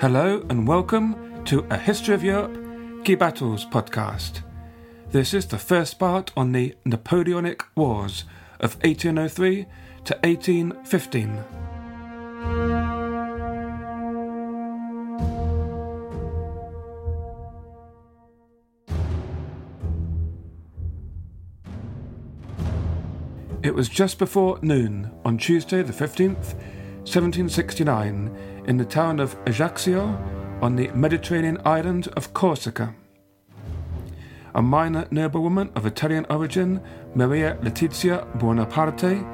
Hello and welcome to A History of Europe Key Battles podcast. This is the first part on the Napoleonic Wars of 1803 to 1815. It was just before noon on Tuesday, the 15th, 1769, in the town of Ajaccio on the Mediterranean island of Corsica. A minor noblewoman of Italian origin, Maria Letizia Buonaparte,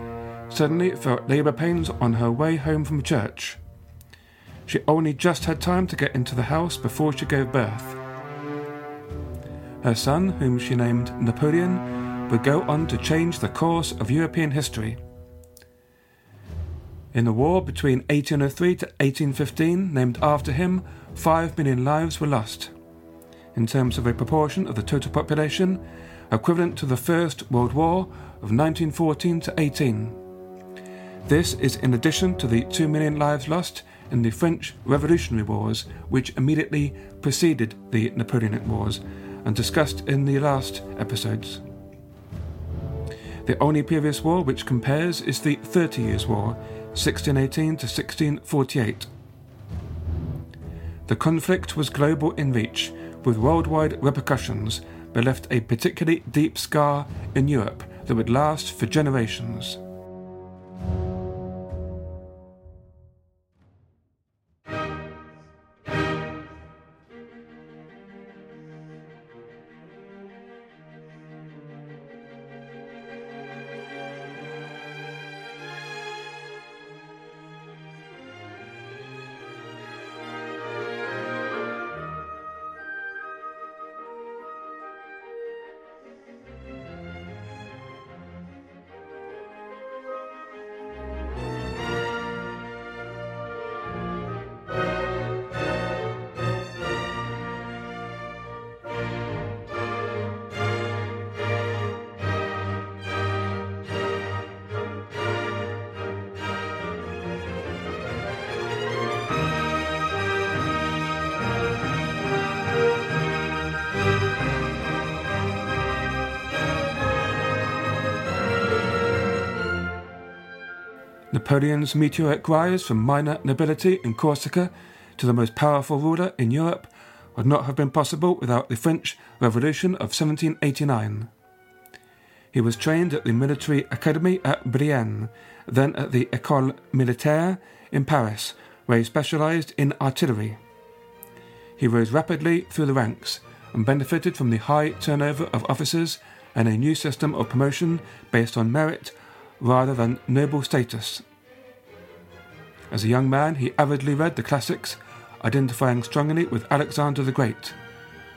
suddenly felt labour pains on her way home from church. She only just had time to get into the house before she gave birth. Her son, whom she named Napoleon, would go on to change the course of European history. In the war between 1803 to 1815, named after him, 5 million lives were lost. In terms of a proportion of the total population, equivalent to the First World War of 1914 to 18. This is in addition to the 2 million lives lost in the French Revolutionary Wars, which immediately preceded the Napoleonic Wars and discussed in the last episodes. The only previous war which compares is the Thirty Years' War, 1618 to 1648. The conflict was global in reach, with worldwide repercussions, but left a particularly deep scar in Europe that would last for generations. Napoleon's meteoric rise from minor nobility in Corsica to the most powerful ruler in Europe would not have been possible without the French Revolution of 1789. He was trained at the military academy at Brienne, then at the École Militaire in Paris, where he specialized in artillery. He rose rapidly through the ranks and benefited from the high turnover of officers and a new system of promotion based on merit rather than noble status. As a young man, he avidly read the classics, identifying strongly with Alexander the Great.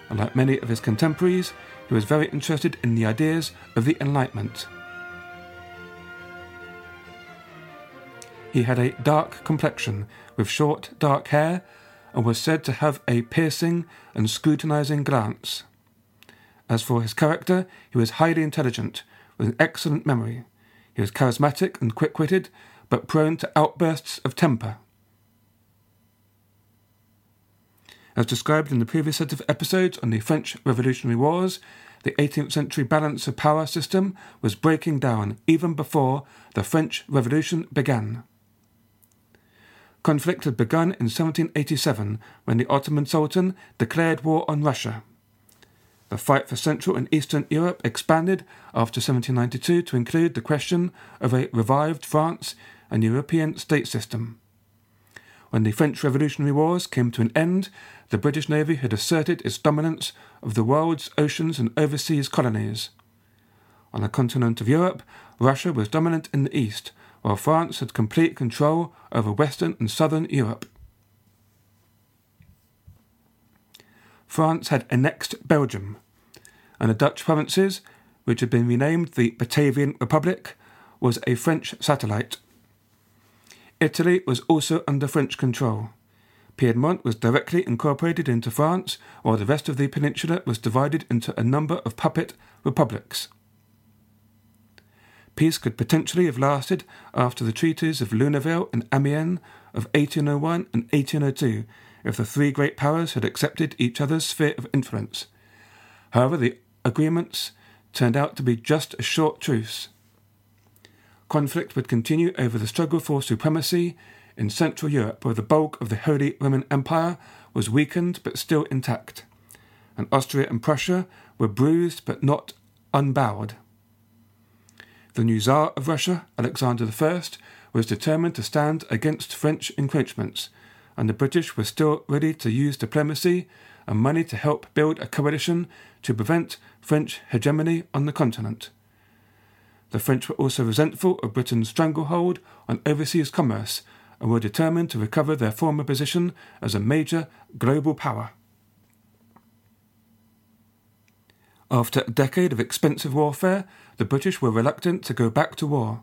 And like many of his contemporaries, he was very interested in the ideas of the Enlightenment. He had a dark complexion with short, dark hair and was said to have a piercing and scrutinizing glance. As for his character, he was highly intelligent, with an excellent memory. He was charismatic and quick witted, but prone to outbursts of temper. As described in the previous set of episodes on the French Revolutionary Wars, the 18th century balance of power system was breaking down even before the French Revolution began. conflict had begun in 1787 when the Ottoman Sultan declared war on Russia. The fight for Central and Eastern Europe expanded after 1792 to include the question of a revived France and European state system. When the French Revolutionary Wars came to an end, the British Navy had asserted its dominance of the world's oceans and overseas colonies. On the continent of Europe, Russia was dominant in the east, while France had complete control over Western and Southern Europe. France had annexed Belgium, and the Dutch provinces, which had been renamed the Batavian Republic, was a French satellite. Italy was also under French control. Piedmont was directly incorporated into France, while the rest of the peninsula was divided into a number of puppet republics. Peace could potentially have lasted after the treaties of Lunéville and Amiens of 1801 and 1802 if the three great powers had accepted each other's sphere of influence. However, the agreements turned out to be just a short truce. Conflict would continue over the struggle for supremacy in Central Europe, where the bulk of the Holy Roman Empire was weakened but still intact, and Austria and Prussia were bruised but not unbowed. The new Tsar of Russia, Alexander I, was determined to stand against French encroachments and the British were still ready to use diplomacy and money to help build a coalition to prevent French hegemony on the continent. The French were also resentful of Britain's stranglehold on overseas commerce and were determined to recover their former position as a major global power. After a decade of expensive warfare, the British were reluctant to go back to war.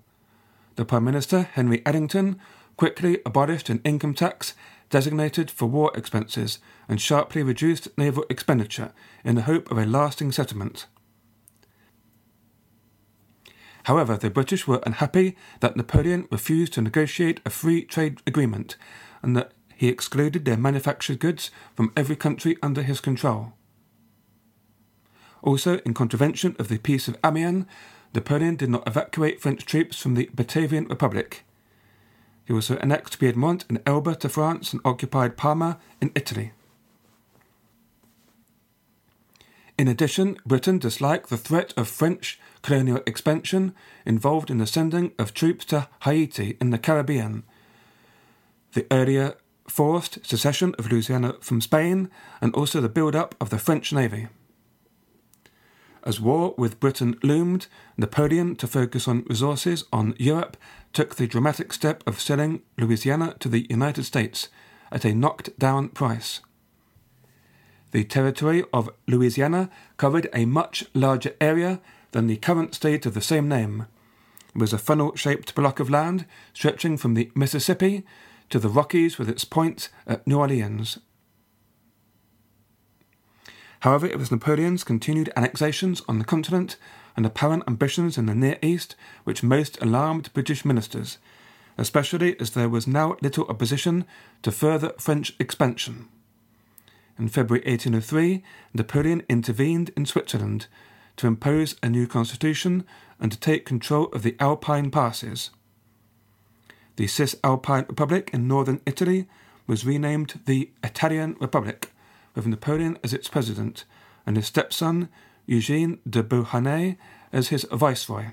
The Prime Minister, Henry Addington, quickly abolished an income tax designated for war expenses and sharply reduced naval expenditure in the hope of a lasting settlement. However, the British were unhappy that Napoleon refused to negotiate a free trade agreement and that he excluded their manufactured goods from every country under his control. Also, in contravention of the Peace of Amiens, Napoleon did not evacuate French troops from the Batavian Republic. He also annexed Piedmont and Elba to France and occupied Parma in Italy. In addition, Britain disliked the threat of French colonial expansion involved in the sending of troops to Haiti in the Caribbean, the earlier forced secession of Louisiana from Spain, and also the build up of the French Navy. As war with Britain loomed, Napoleon, to focus on resources on Europe, took the dramatic step of selling Louisiana to the United States at a knocked down price. The territory of Louisiana covered a much larger area than the current state of the same name. It was a funnel shaped block of land stretching from the Mississippi to the Rockies with its point at New Orleans. However, it was Napoleon's continued annexations on the continent and apparent ambitions in the Near East which most alarmed British ministers, especially as there was now little opposition to further French expansion. In February 1803, Napoleon intervened in Switzerland to impose a new constitution and to take control of the Alpine passes. The Cisalpine Republic in northern Italy was renamed the Italian Republic with Napoleon as its president and his stepson, Eugene de Beauharnais, as his viceroy.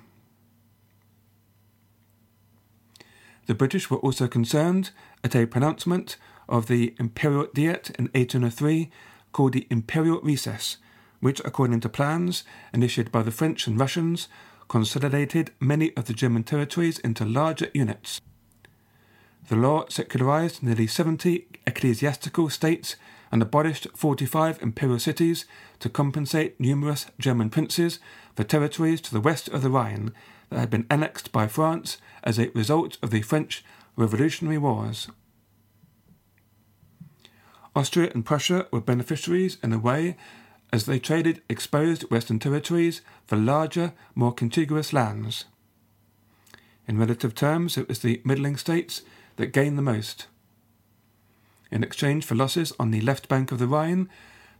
The British were also concerned at a pronouncement of the Imperial Diet in 1803 called the Imperial Recess, which, according to plans initiated by the French and Russians, consolidated many of the German territories into larger units. The law secularized nearly 70 ecclesiastical states and abolished 45 imperial cities to compensate numerous German princes for territories to the west of the Rhine that had been annexed by France as a result of the French Revolutionary Wars. Austria and Prussia were beneficiaries in a way as they traded exposed western territories for larger, more contiguous lands. In relative terms, it was the middling states that gained the most. In exchange for losses on the left bank of the Rhine,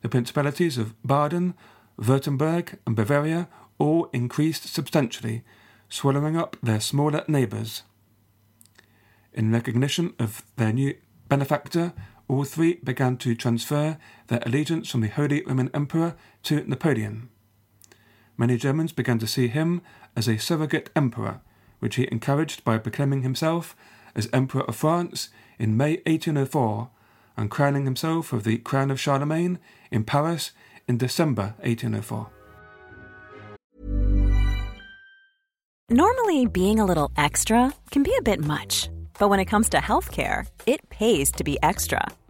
the principalities of Baden, Württemberg, and Bavaria all increased substantially, swallowing up their smaller neighbours. In recognition of their new benefactor, all three began to transfer their allegiance from the Holy Roman Emperor to Napoleon. Many Germans began to see him as a surrogate emperor, which he encouraged by proclaiming himself as Emperor of France in May 1804 and crowning himself with the crown of Charlemagne in Paris in December 1804. Normally, being a little extra can be a bit much, but when it comes to healthcare, it pays to be extra.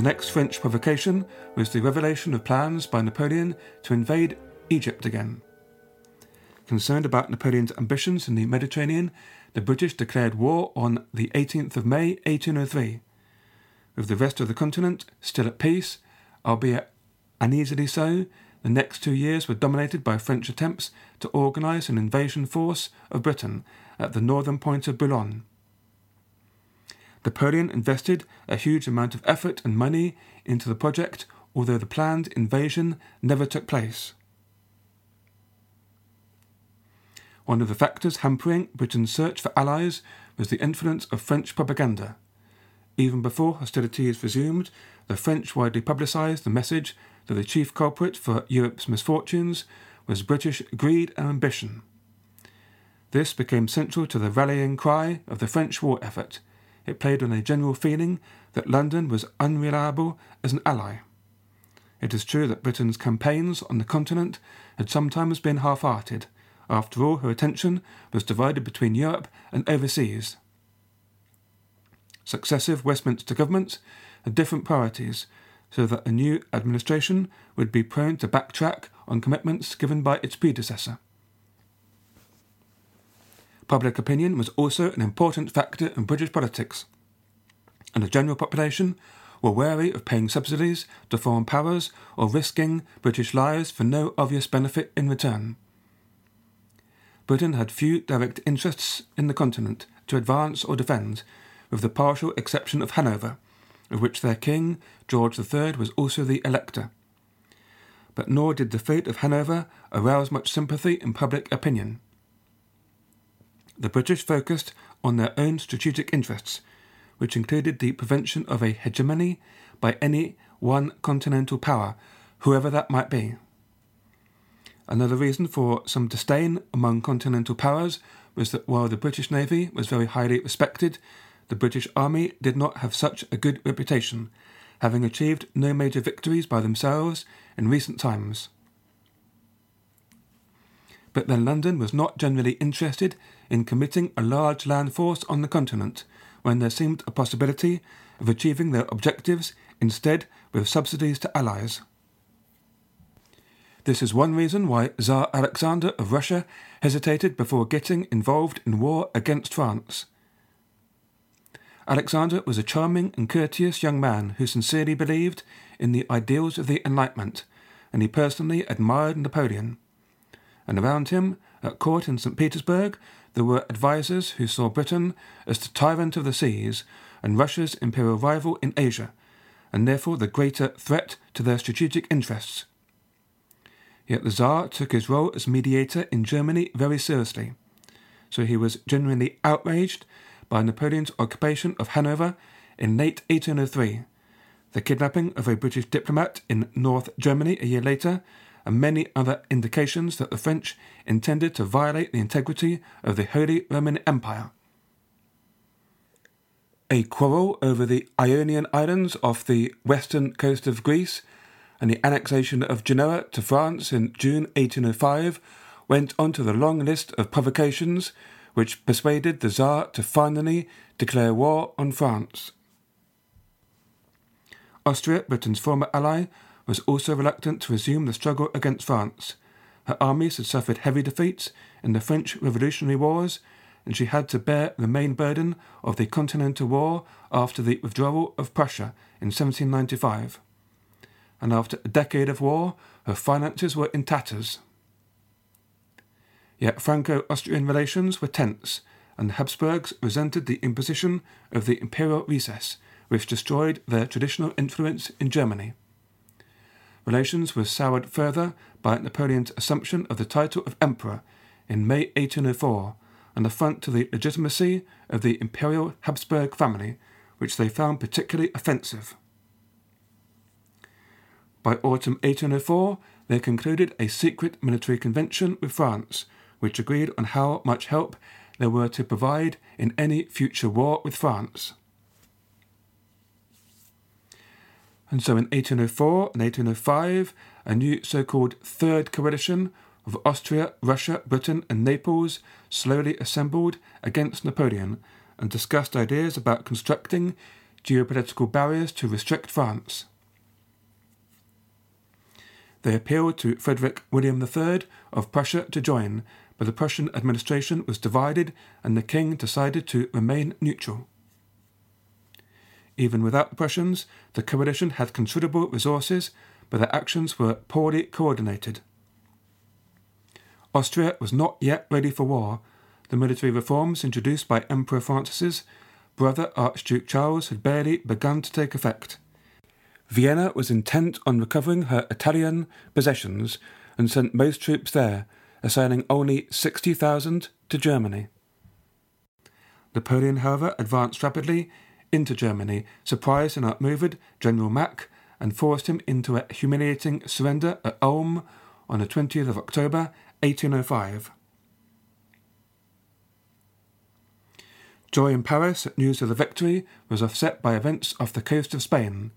The next French provocation was the revelation of plans by Napoleon to invade Egypt again. Concerned about Napoleon's ambitions in the Mediterranean, the British declared war on the 18th of May 1803. With the rest of the continent still at peace, albeit uneasily so, the next two years were dominated by French attempts to organise an invasion force of Britain at the northern point of Boulogne. Napoleon invested a huge amount of effort and money into the project, although the planned invasion never took place. One of the factors hampering Britain's search for allies was the influence of French propaganda. Even before hostilities resumed, the French widely publicised the message that the chief culprit for Europe's misfortunes was British greed and ambition. This became central to the rallying cry of the French war effort, it played on a general feeling that London was unreliable as an ally. It is true that Britain's campaigns on the continent had sometimes been half hearted. After all, her attention was divided between Europe and overseas. Successive Westminster governments had different priorities, so that a new administration would be prone to backtrack on commitments given by its predecessor. Public opinion was also an important factor in British politics, and the general population were wary of paying subsidies to foreign powers or risking British lives for no obvious benefit in return. Britain had few direct interests in the continent to advance or defend, with the partial exception of Hanover, of which their king, George III, was also the elector. But nor did the fate of Hanover arouse much sympathy in public opinion the British focused on their own strategic interests, which included the prevention of a hegemony by any one continental power, whoever that might be. Another reason for some disdain among continental powers was that while the British Navy was very highly respected, the British Army did not have such a good reputation, having achieved no major victories by themselves in recent times. But then London was not generally interested in committing a large land force on the continent when there seemed a possibility of achieving their objectives instead with subsidies to allies. This is one reason why Tsar Alexander of Russia hesitated before getting involved in war against France. Alexander was a charming and courteous young man who sincerely believed in the ideals of the Enlightenment, and he personally admired Napoleon. And around him, at court in St. Petersburg, there were advisers who saw Britain as the tyrant of the seas and Russia's imperial rival in Asia, and therefore the greater threat to their strategic interests. Yet the Tsar took his role as mediator in Germany very seriously, so he was genuinely outraged by Napoleon's occupation of Hanover in late 1803, the kidnapping of a British diplomat in North Germany a year later, and many other indications that the French intended to violate the integrity of the Holy Roman Empire. A quarrel over the Ionian Islands off the western coast of Greece and the annexation of Genoa to France in June 1805 went onto the long list of provocations which persuaded the Tsar to finally declare war on France. Austria, Britain's former ally, was also reluctant to resume the struggle against France. Her armies had suffered heavy defeats in the French Revolutionary Wars and she had to bear the main burden of the Continental War after the withdrawal of Prussia in 1795. And after a decade of war, her finances were in tatters. Yet Franco Austrian relations were tense, and the Habsburgs resented the imposition of the imperial recess, which destroyed their traditional influence in Germany. Relations were soured further by Napoleon's assumption of the title of Emperor in May 1804 an affront to the legitimacy of the imperial Habsburg family, which they found particularly offensive. By autumn 1804, they concluded a secret military convention with France, which agreed on how much help they were to provide in any future war with France. And so in 1804 and 1805, a new so called Third Coalition of Austria, Russia, Britain, and Naples slowly assembled against Napoleon and discussed ideas about constructing geopolitical barriers to restrict France. They appealed to Frederick William III of Prussia to join, but the Prussian administration was divided and the king decided to remain neutral. Even without the Prussians, the coalition had considerable resources, but their actions were poorly coordinated. Austria was not yet ready for war. The military reforms introduced by Emperor Francis's brother Archduke Charles had barely begun to take effect. Vienna was intent on recovering her Italian possessions and sent most troops there, assigning only 60,000 to Germany. Napoleon, however, advanced rapidly into Germany, surprised and outmaneuvered General Mack, and forced him into a humiliating surrender at Ulm on the 20th of October 1805. Joy in Paris at news of the victory was offset by events off the coast of Spain.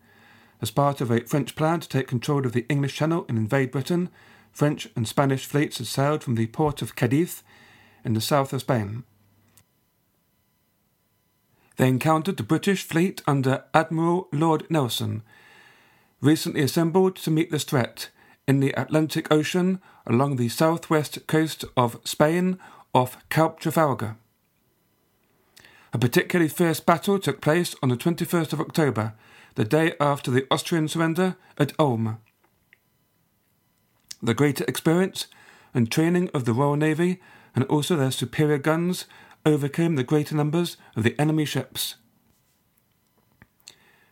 As part of a French plan to take control of the English Channel and invade Britain, French and Spanish fleets had sailed from the port of Cadiz in the south of Spain. They encountered the British fleet under Admiral Lord Nelson, recently assembled to meet this threat in the Atlantic Ocean along the southwest coast of Spain off Cape Trafalgar. A particularly fierce battle took place on the 21st of October, the day after the Austrian surrender at Ulm. The greater experience and training of the Royal Navy and also their superior guns overcame the greater numbers of the enemy ships.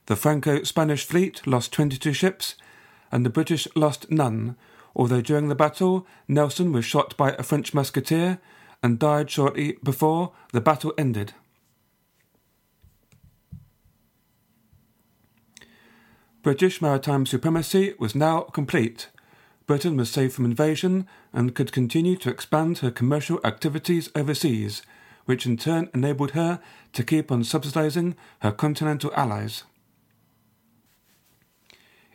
The Franco Spanish fleet lost 22 ships and the British lost none, although during the battle Nelson was shot by a French musketeer and died shortly before the battle ended. British maritime supremacy was now complete. Britain was safe from invasion and could continue to expand her commercial activities overseas, which in turn enabled her to keep on subsidizing her continental allies.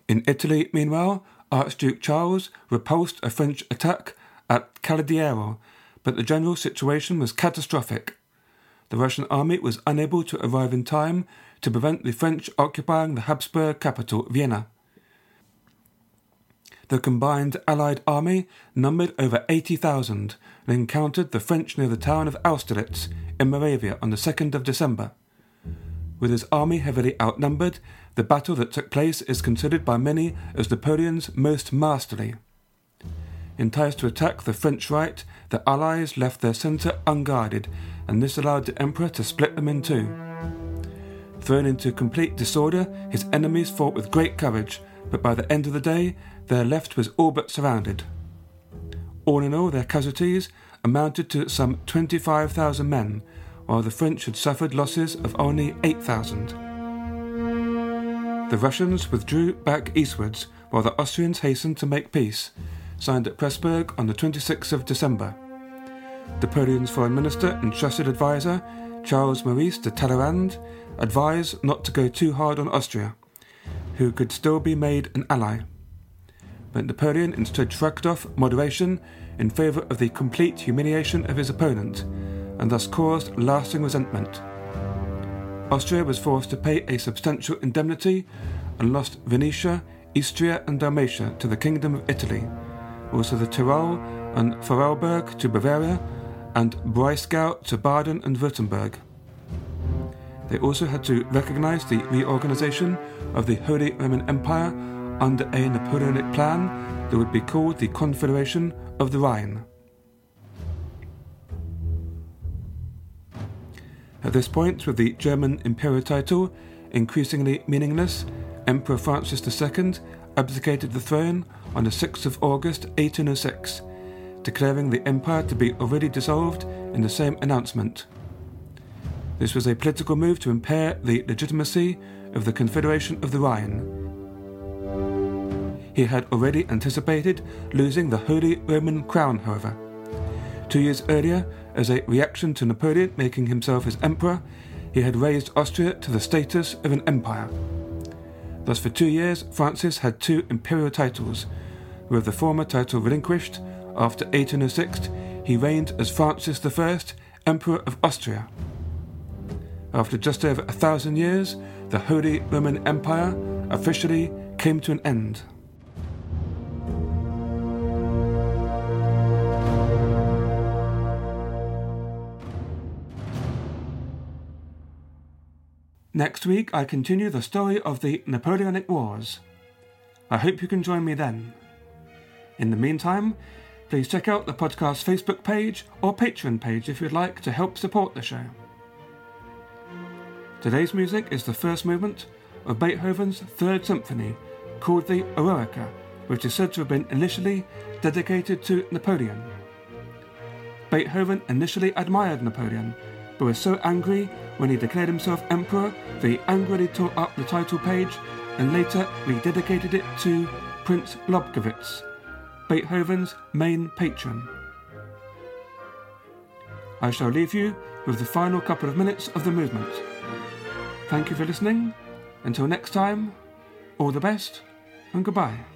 In Italy, meanwhile, Archduke Charles repulsed a French attack at Calardiero, but the general situation was catastrophic. The Russian army was unable to arrive in time to prevent the French occupying the Habsburg capital, Vienna. The combined Allied army numbered over 80,000 and encountered the French near the town of Austerlitz in Moravia on the 2nd of December. With his army heavily outnumbered, the battle that took place is considered by many as Napoleon's most masterly. Enticed to attack the French right, the Allies left their centre unguarded, and this allowed the Emperor to split them in two. Thrown into complete disorder, his enemies fought with great courage, but by the end of the day, their left was all but surrounded. All in all, their casualties amounted to some 25,000 men, while the French had suffered losses of only 8,000. The Russians withdrew back eastwards, while the Austrians hastened to make peace, signed at Pressburg on the 26th of December. Napoleon's foreign minister and trusted adviser, Charles Maurice de Talleyrand, advised not to go too hard on Austria, who could still be made an ally Napoleon instead shrugged off moderation in favour of the complete humiliation of his opponent, and thus caused lasting resentment. Austria was forced to pay a substantial indemnity and lost Venetia, Istria, and Dalmatia to the Kingdom of Italy, also the Tyrol and Vorarlberg to Bavaria, and Breisgau to Baden and Württemberg. They also had to recognize the reorganization of the Holy Roman Empire under a Napoleonic plan that would be called the Confederation of the Rhine. At this point, with the German imperial title increasingly meaningless, Emperor Francis II abdicated the throne on the 6th of August 1806, declaring the empire to be already dissolved in the same announcement. This was a political move to impair the legitimacy of the Confederation of the Rhine he had already anticipated losing the Holy Roman crown, however. Two years earlier, as a reaction to Napoleon making himself his emperor, he had raised Austria to the status of an empire. Thus, for two years, Francis had two imperial titles, with the former title relinquished. After 1806, he reigned as Francis I, Emperor of Austria. After just over a thousand years, the Holy Roman Empire officially came to an end. Next week, I continue the story of the Napoleonic Wars. I hope you can join me then. In the meantime, please check out the podcast Facebook page or Patreon page if you'd like to help support the show. Today's music is the first movement of Beethoven's Third Symphony, called the Eroica, which is said to have been initially dedicated to Napoleon. Beethoven initially admired Napoleon but was so angry when he declared himself emperor that he angrily tore up the title page and later rededicated it to Prince Lobkowitz, Beethoven's main patron. I shall leave you with the final couple of minutes of the movement. Thank you for listening. Until next time, all the best and goodbye.